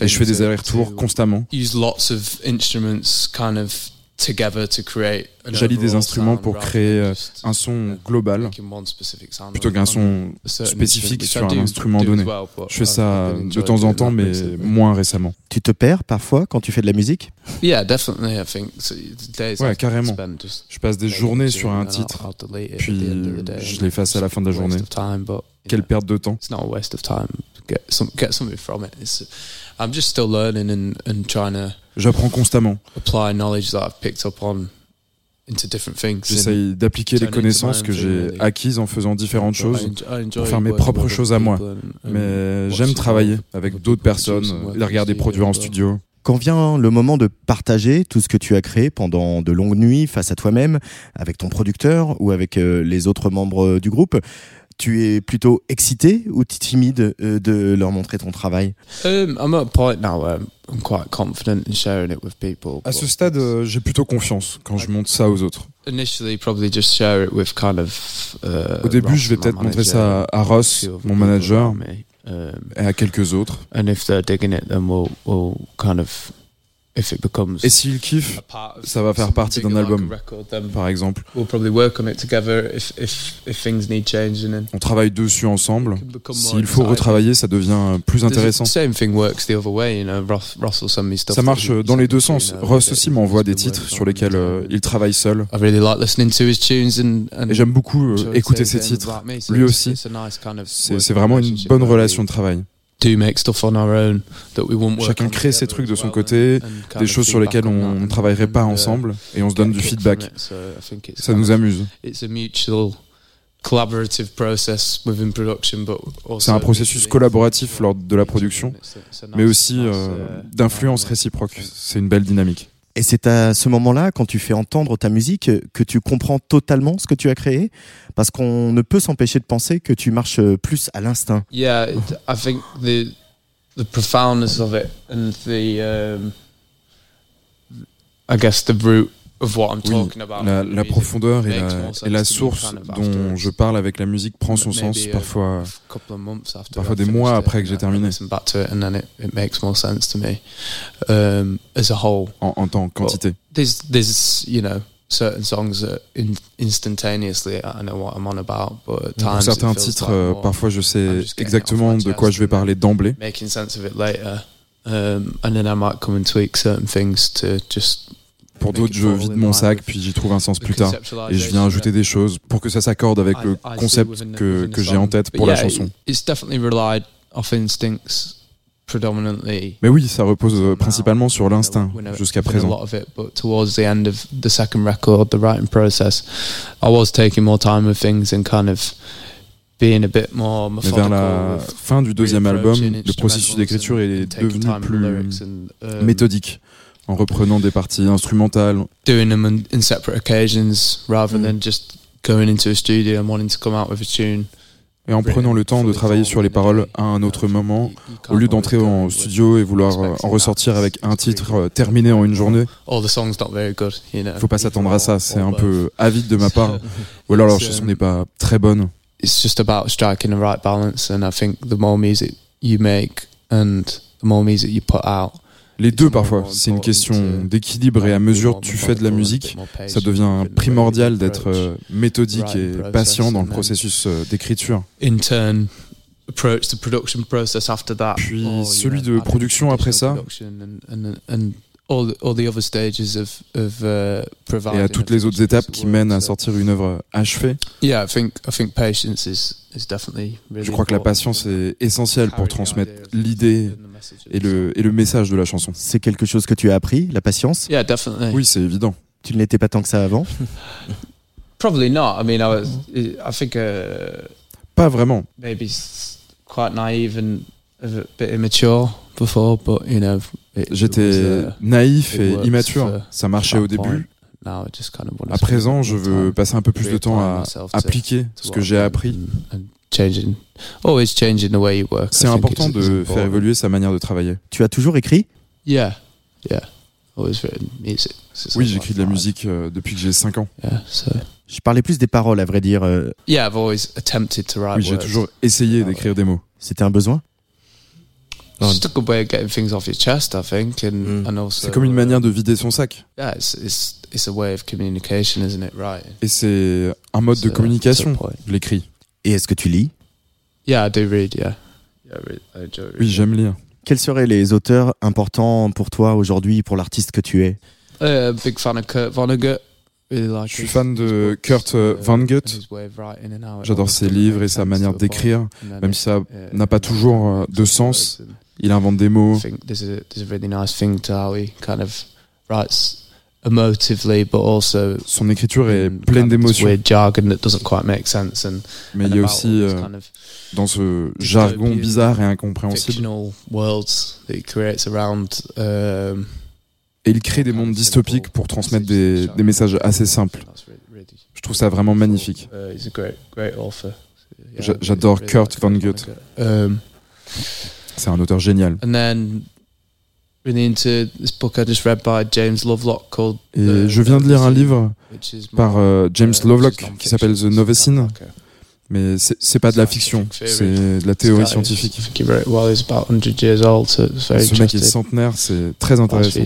Et je fais des allers-retours constamment. J'allie des instruments pour créer euh, un son global plutôt qu'un son spécifique sur un instrument donné. Je fais ça de temps en temps, mais moins récemment. Tu te perds parfois quand tu fais de la musique? Ouais, carrément. Je passe des journées sur un titre, puis je l'efface à la fin de la journée. Quelle perte de temps J'apprends constamment. J'essaye d'appliquer les connaissances que j'ai acquises en faisant différentes choses pour faire mes propres choses à moi. Mais j'aime travailler avec d'autres personnes, les regarder produire en studio. Quand vient le moment de partager tout ce que tu as créé pendant de longues nuits face à toi-même, avec ton producteur ou avec euh, les autres membres du groupe, tu es plutôt excité ou timide euh, de leur montrer ton travail? À ce stade, euh, j'ai plutôt confiance quand je montre ça aux autres. Uh, Au début, je vais peut-être montrer ça à Ross, mon manager, et à quelques autres. Et s'ils kiffent, ça va faire partie d'un album, par exemple. On travaille dessus ensemble. S'il faut retravailler, ça devient plus intéressant. Ça marche dans les deux sens. Ross aussi m'envoie des titres sur lesquels euh, il travaille seul. Et j'aime beaucoup euh, écouter ses titres. Lui aussi. C'est vraiment une bonne relation de travail. Chacun crée ses trucs de son côté, des choses sur lesquelles on ne travaillerait pas uh, ensemble, et on se donne du feedback. Ça nous amuse. C'est un processus collaboratif lors de la production, mais aussi euh, uh, d'influence réciproque. C'est une belle dynamique. Et c'est à ce moment-là, quand tu fais entendre ta musique, que tu comprends totalement ce que tu as créé Parce qu'on ne peut s'empêcher de penser que tu marches plus à l'instinct. Yeah, I think the profoundness of it and the um, I guess the root oui, la, la profondeur et la, et la source dont je parle avec la musique prend son sens parfois, parfois des mois après que j'ai terminé. En, en tant quantité. Pour certains titres, euh, parfois je sais exactement de quoi je vais parler d'emblée. Um, and then I might come and tweak certain things to just pour d'autres, je vide mon sac, puis j'y trouve un sens plus tard. Et je viens ajouter des choses pour que ça s'accorde avec le concept que, que j'ai en tête pour la chanson. Mais oui, ça repose principalement sur l'instinct jusqu'à présent. Mais vers la fin du deuxième album, le processus d'écriture est devenu plus um, méthodique en reprenant des parties instrumentales. Doing them in separate occasions rather mm. than just going into a studio and wanting to come out with a tune. et en prenant le temps de travailler sur les paroles à un autre moment, au lieu d'entrer en studio et vouloir euh, en ressortir avec un titre euh, terminé en une journée. Faut pas s'attendre à ça, c'est un peu avide de ma part. Ou alors leur *laughs* chanson n'est pas très bonne. It's just about striking the right balance, and I think the more music you make and the more music you put out. Les deux parfois, c'est une question d'équilibre et à mesure que tu fais de la musique, ça devient primordial d'être euh, méthodique et patient dans le processus d'écriture. Puis celui de production après ça. Et à toutes les autres étapes qui mènent à sortir une œuvre achevée. Je crois que la patience est essentielle pour transmettre l'idée et le, et le message de la chanson. C'est quelque chose que tu as appris, la patience? Oui, c'est évident. Tu ne l'étais pas tant que ça avant? *laughs* Probably not. I mean, I was, I think, uh, pas vraiment. Maybe quite naive and a bit immature before, but you know. J'étais naïf et immature. Ça marchait au début. À présent, je veux passer un peu plus de temps à appliquer ce que j'ai appris. C'est important de faire évoluer sa manière de travailler. Tu as toujours écrit? Yeah, yeah. Oui, j'écris de la musique euh, depuis que j'ai 5 ans. Je parlais plus des paroles, à vrai dire. Euh. Oui, j'ai toujours essayé d'écrire des mots. C'était un besoin? C'est comme une manière de vider son sac. Et c'est un mode de communication, l'écrit. Et est-ce que tu lis? Oui, j'aime lire. Quels seraient les auteurs importants pour toi aujourd'hui, pour l'artiste que tu es? Uh, big fan of Kurt Vonnegut. Je suis fan de Kurt Vonnegut. J'adore ses livres et sa manière d'écrire, même si ça n'a pas toujours de sens. Il invente des mots. Son écriture est pleine d'émotions. Mais il y a aussi euh, dans ce jargon bizarre et incompréhensible. Um, et il crée des mondes dystopiques pour transmettre des, des messages assez simples. Je trouve ça vraiment magnifique. Uh, j'adore Kurt Vonnegut. C'est un auteur génial. And then really into this book I just read by James Lovelock called Et je viens de lire un livre par euh, James uh, Lovelock qui s'appelle The Novicine. Mais c'est pas de la fiction, c'est de la théorie scientifique. Ce mec est centenaire, c'est très intéressant.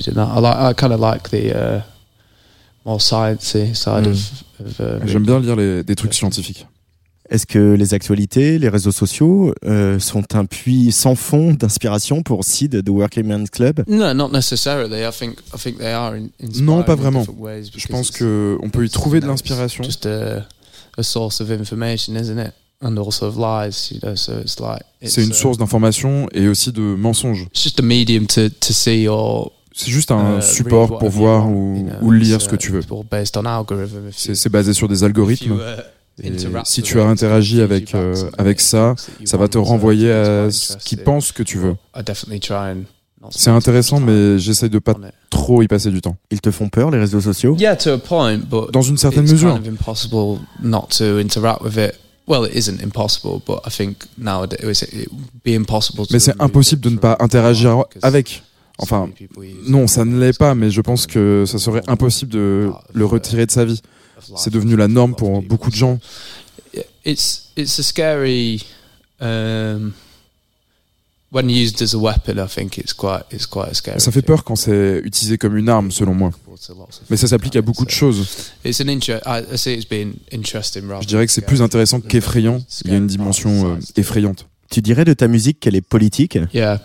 J'aime bien lire les, des trucs scientifiques. Est-ce que les actualités, les réseaux sociaux euh, sont un puits sans fond d'inspiration pour Sid de Working Men's Club? Non, pas vraiment. Je pense que on peut y trouver de l'inspiration. C'est une source d'information et aussi de mensonges. C'est juste un uh, support pour voir ou, ou lire ce que tu veux. C'est basé sur des algorithmes. Si tu as interagi avec, euh, avec ça, ça va te renvoyer à ce qu'ils pensent que tu veux. C'est intéressant, mais j'essaye de pas trop y passer du temps. Ils te font peur, les réseaux sociaux? Dans une certaine mesure. Mais c'est impossible de ne pas interagir avec. Enfin, non, ça ne l'est pas, mais je pense que ça serait impossible de le retirer de sa vie. C'est devenu la norme pour beaucoup de gens. It's it's a scary um, when used as a weapon. I think it's quite it's quite a scary. Ça fait peur quand c'est utilisé comme une arme, selon moi. Mais ça s'applique à beaucoup de choses. It's an I see it's been interesting. Je dirais que c'est plus intéressant qu'effrayant. Il y a une dimension euh, effrayante. Tu dirais de ta musique qu'elle est politique? Yeah.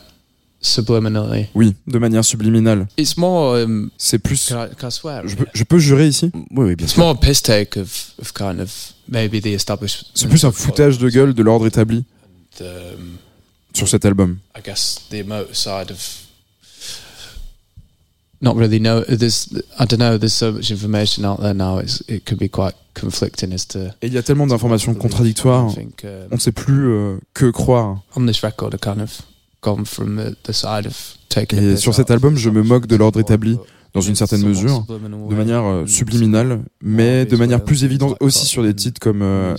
Subliminally. Oui, de manière subliminale. It's more. Um, c'est plus. Can I, can I swear, je, peux, je, peux, jurer ici? Oui, oui, bien It's sûr. more a piss take of, of kind of maybe the established. C'est plus un foutage de gueule de l'ordre établi. The, um, sur cet album. I guess the emotive side of. Not really know. There's, I don't know. There's so much information out there now. It's, it could be quite conflicting as to. Et il y a tellement d'informations contradictoires. Um, on ne sait plus euh, que croire. On this record, I kind of et sur cet album, je me moque de l'ordre établi, dans une certaine mesure, de manière euh, subliminale, mais de manière plus évidente aussi sur des titres comme euh,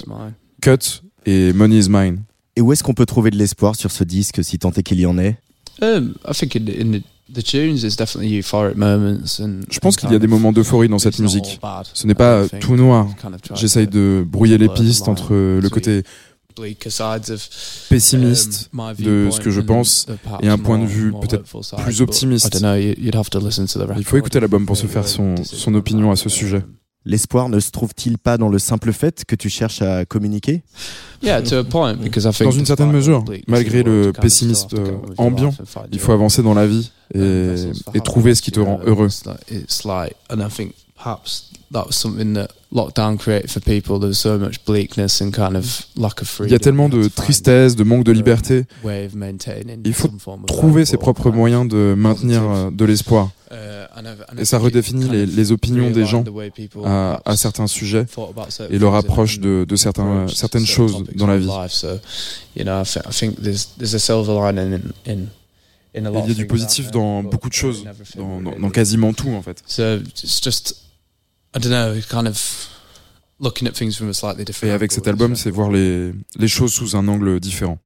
Cut et Money is Mine. Et où est-ce qu'on peut trouver de l'espoir sur ce disque, si tant est qu'il y en ait? I think in, in the... The tunes is definitely euphoric moments and, Je pense qu'il y a des moments d'euphorie dans cette musique. Ce n'est pas tout noir. J'essaye de brouiller les pistes entre le côté pessimiste um, de ce que je pense et un point de vue peut-être plus optimiste. Il faut écouter l'album pour se faire son, son opinion à ce sujet. L'espoir ne se trouve-t-il pas dans le simple fait que tu cherches à communiquer? Dans une certaine mesure, malgré le pessimisme euh, ambiant, il faut avancer dans la vie et, et trouver ce qui te rend heureux. Il y a tellement de tristesse, de manque de liberté. Il faut trouver ses propres moyens de maintenir euh, de l'espoir. Et ça redéfinit les, les opinions des gens à, à, certains sujets et leur approche de, de certains, certaines choses dans la vie. Il y a du positif dans beaucoup de choses, dans, dans, dans quasiment tout en fait. Et avec cet album, c'est voir les, les choses sous un angle différent.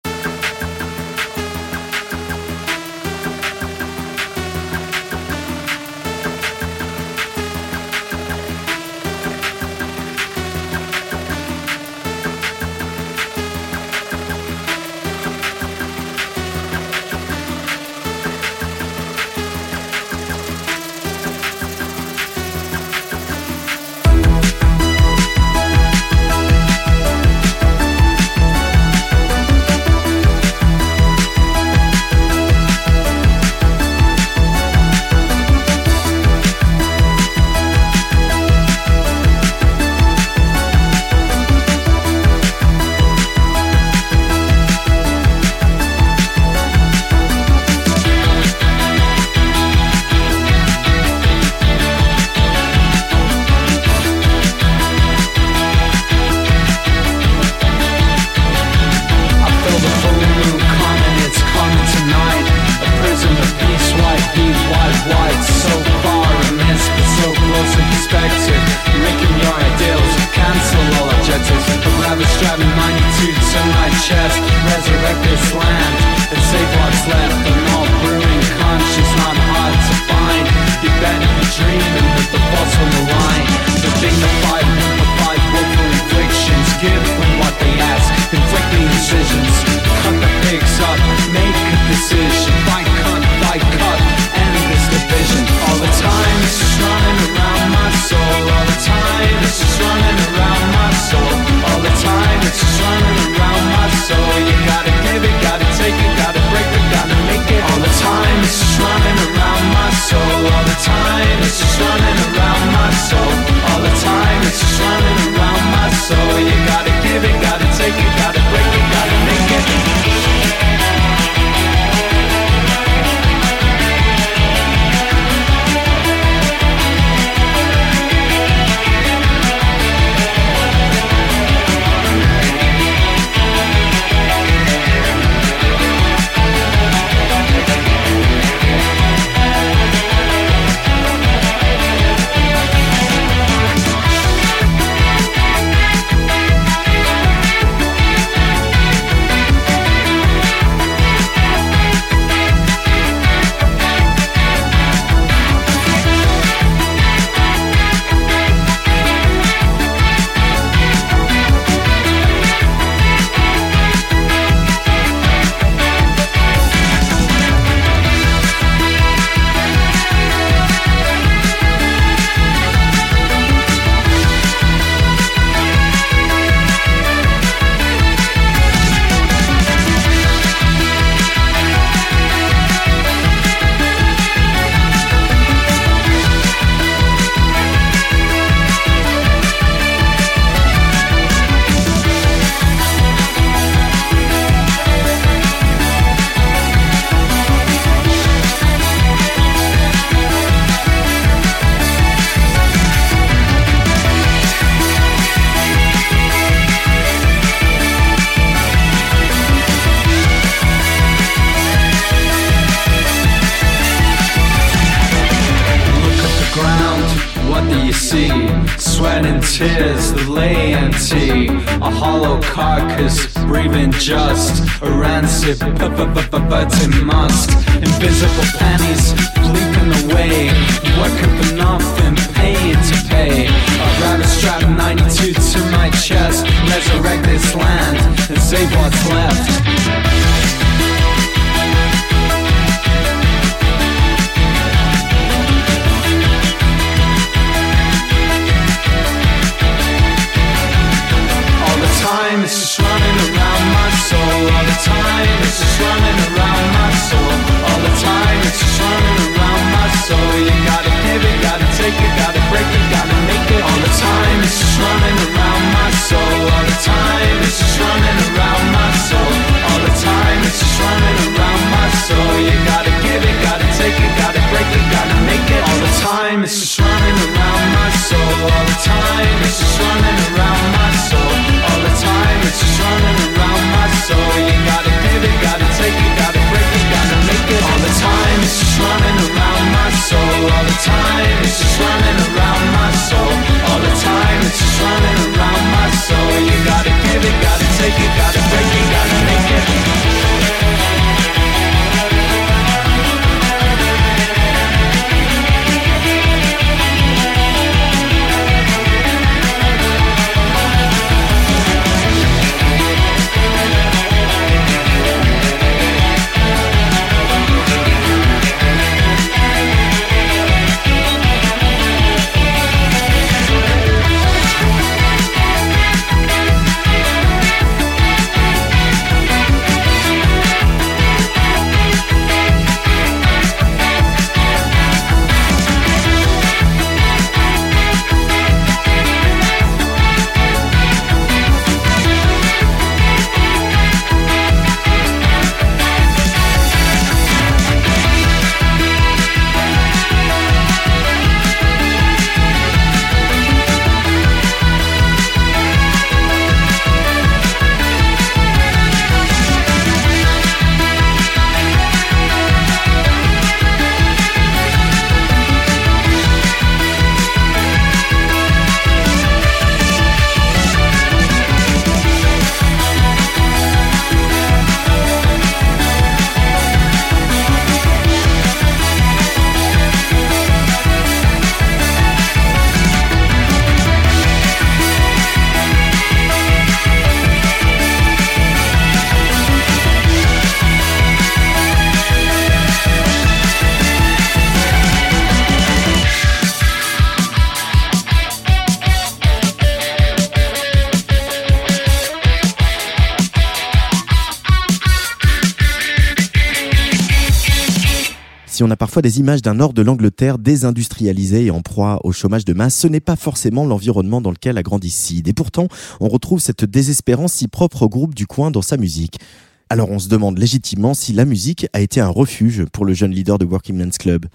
Parfois des images d'un nord de l'Angleterre désindustrialisé et en proie au chômage de masse, ce n'est pas forcément l'environnement dans lequel a grandi Sid. Et pourtant, on retrouve cette désespérance si propre au groupe du coin dans sa musique. Alors on se demande légitimement si la musique a été un refuge pour le jeune leader de Working Men's Club.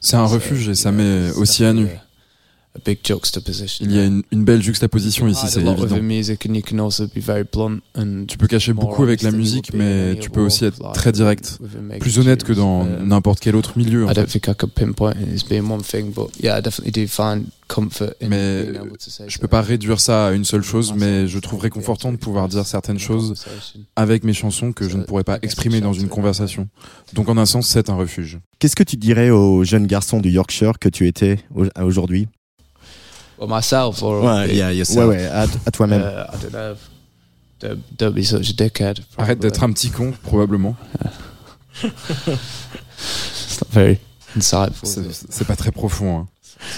C'est un refuge et ça met aussi à nu. Il y a une, une belle juxtaposition ici, c'est évident. Tu peux cacher beaucoup avec la musique, mais tu peux aussi être très direct, plus honnête que dans n'importe quel autre milieu. En fait. Mais je peux pas réduire ça à une seule chose, mais je trouve réconfortant de pouvoir dire certaines choses avec mes chansons que je ne pourrais pas exprimer dans une conversation. Donc en un sens, c'est un refuge. Qu'est-ce que tu dirais aux jeunes garçons du Yorkshire que tu étais aujourd'hui? Well, myself or ouais, yeah, yourself. ouais, ouais, à, à toi-même. Uh, I don't know. Don't, don't be such a dickhead. Arrête d'être un petit con, probablement. *laughs* It's not very insightful. C'est pas très profond. Hein.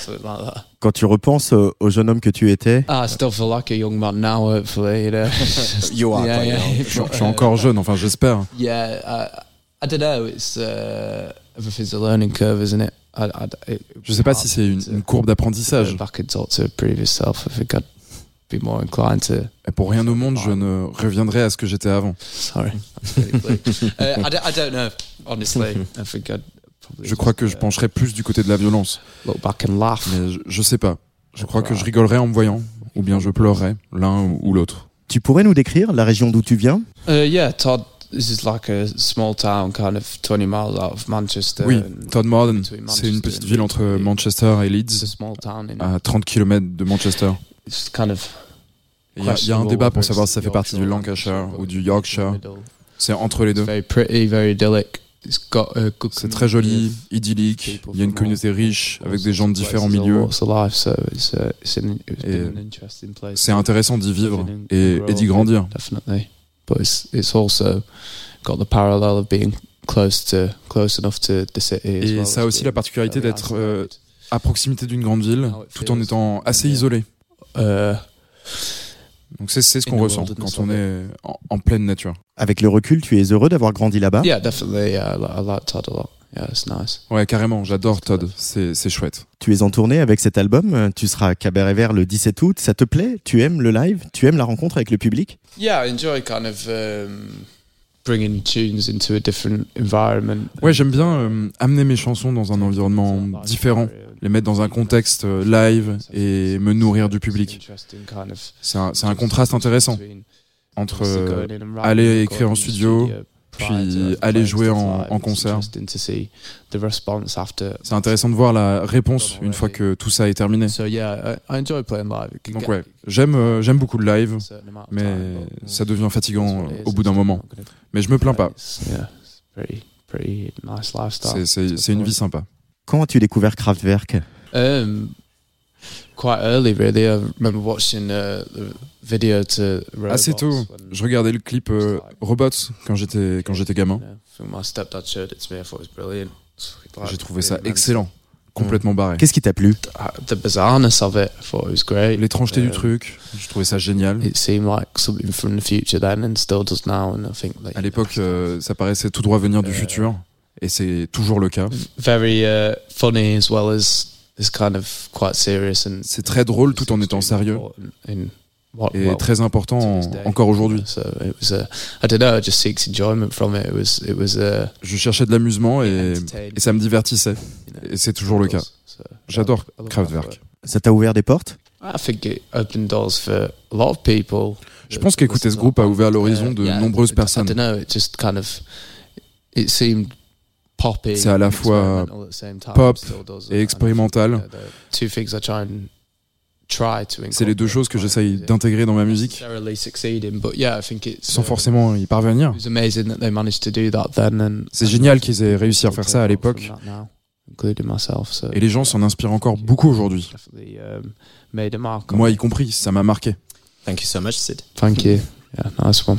Something like that. Quand tu repenses au, au, jeune homme que tu étais. Ah, I still feel like a young man now, hopefully. You, know? *laughs* you are. Yeah, yeah. Je, je, suis encore jeune, enfin, j'espère. Yeah, uh, I don't know. It's uh, everything's a learning curve, isn't it? Je sais pas si c'est une, une, courbe d'apprendissage. Et pour rien au monde, je ne reviendrai à ce que j'étais avant. *laughs* Uh, je crois que je pencherais plus du côté de la violence. Mais je, je sais pas. Je crois que je rigolerais en me voyant, ou bien je pleurerais, l'un ou l'autre. Tu pourrais nous décrire la région d'où tu viens? Uh, Yeah, Todd. This is like a small town, kind of 20 miles out of Manchester. Oui, Todmorden, c'est une petite ville entre Manchester et Leeds, à 30 km de Manchester. Kind of il y, a, il y, a un débat pour savoir si ça fait partie du Lancashire ou du Yorkshire. C'est entre les deux. C'est très joli, idyllique. Il y a une communauté riche avec des gens de différents milieux. C'est intéressant d'y vivre et, et d'y grandir. Et ça a aussi la particularité d'être euh, à proximité d'une grande ville, tout en étant assez isolé. Euh, donc c'est ce qu'on ressent quand on est en, en, pleine nature. Avec le recul, tu es heureux d'avoir grandi là-bas? Yeah, definitely. Yeah, I like Todd a lot. Yeah, it's nice. Ouais, carrément, j'adore Todd, c'est chouette. Tu es en tournée avec cet album, tu seras à Cabaret Vert le 17 août, ça te plaît? Tu aimes le live? Tu aimes la rencontre avec le public? Yeah, I enjoy kind of um, bringing tunes into a different environment. Ouais, j'aime bien euh, amener mes chansons dans un environnement différent les mettre dans un contexte euh, live et me nourrir du public. C'est un, un, contraste intéressant entre euh, aller écrire en studio, puis aller jouer en, en concert. C'est intéressant de voir la réponse une fois que tout ça est terminé. Donc ouais, j'aime euh, j'aime beaucoup le live, mais ça devient fatigant au bout d'un moment. Mais je me plains pas. C'est une vie sympa. Quand as-tu découvert Kraftwerk? Um, Quite early, really. I remember watching uh, the video to Robots Assez tôt. Je regardais le clip euh, Robots quand j'étais quand j'étais gamin. J'ai trouvé ça excellent, complètement barré. Qu'est-ce qui t'a plu? Uh, The bizarreness of it, I thought it was great. L'étrangeté du um, truc, je trouvais ça génial. It seemed like something from the future then, and still does now. And I think à l'époque, euh, ça paraissait tout droit venir du futur et c'est toujours le cas. Very uh, funny as well as this kind of quite serious and c'est très drôle tout en étant sérieux. Et très important en, encore aujourd'hui. So I don't know, just seeks enjoyment from it. It was, it was, uh, Je cherchais de l'amusement et, et, ça me divertissait. Et c'est toujours le cas. J'adore Kraftwerk. Ça t'a ouvert des portes? I think it opened doors for a lot of people. Je pense qu'écouter ce groupe a ouvert l'horizon de nombreuses personnes. C'est à la fois pop et expérimental. C'est les deux choses que j'essaye d'intégrer dans ma musique, sans forcément y parvenir. C'est génial qu'ils aient réussi à faire ça à l'époque. Et les gens s'en inspirent encore beaucoup aujourd'hui. Moi y compris, ça m'a marqué. Thank you so much, Sid. Thank you. Yeah, nice one.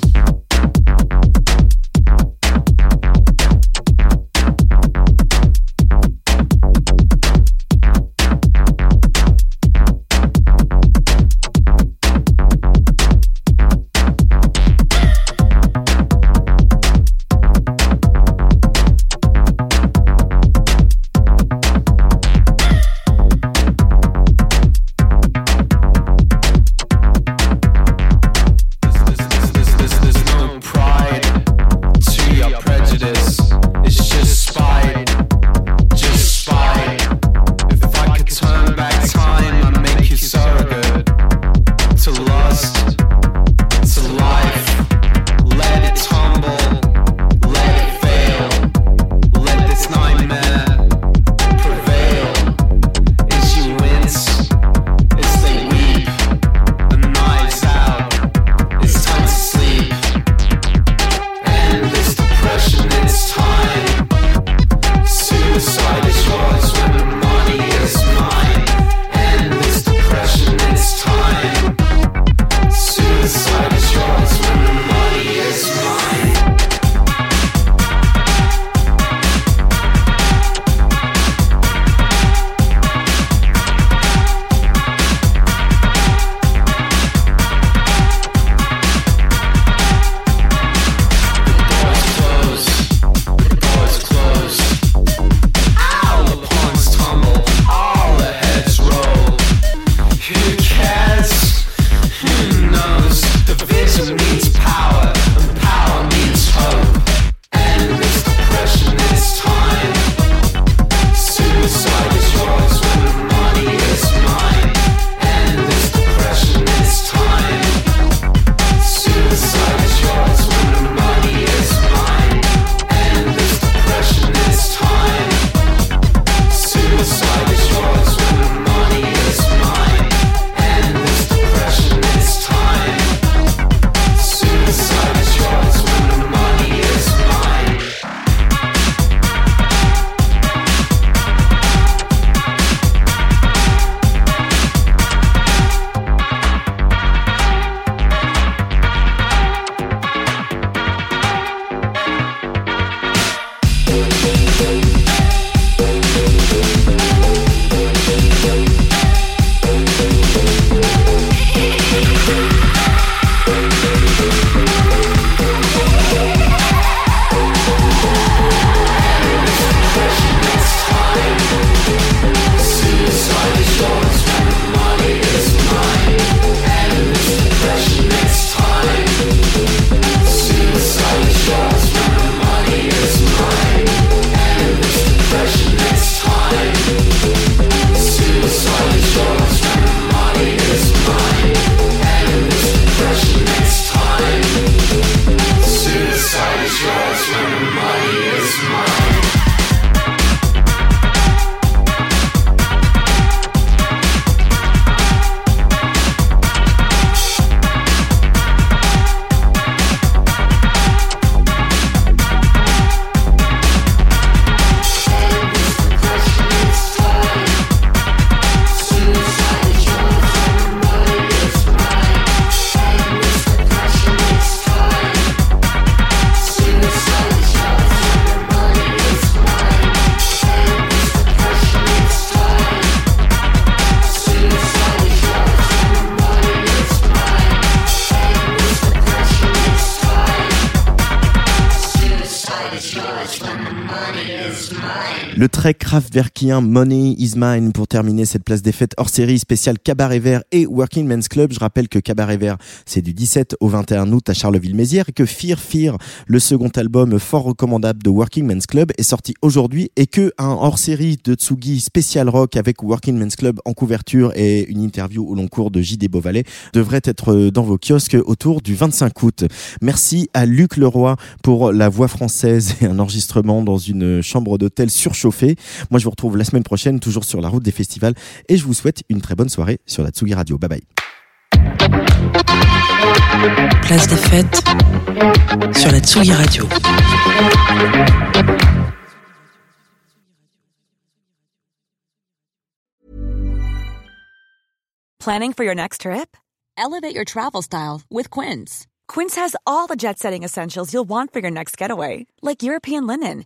Très Kraftwerkien Money is Mine pour terminer cette place des fêtes hors série spéciale Cabaret Vert et Working Men's Club. Je rappelle que Cabaret Vert, c'est du 17 au 21 août à Charleville-Mézières et que Fear Fear, le second album fort recommandable de Working Men's Club, est sorti aujourd'hui et que un hors série de Tsugi spécial rock avec Working Men's Club en couverture et une interview au long cours de JD Beauvalet devrait être dans vos kiosques autour du 25 août. Merci à Luc Leroy pour la voix française et un enregistrement dans une chambre d'hôtel surchauffée moi, je vous retrouve la semaine prochaine, toujours sur la route des festivals, et je vous souhaite une très bonne soirée sur la Tsugi Radio. Bye bye. Place des fêtes sur la Tsugi Radio. Planning for your next trip? Elevate your travel style with Quince. Quince has all the jet setting essentials you'll want for your next getaway, like European linen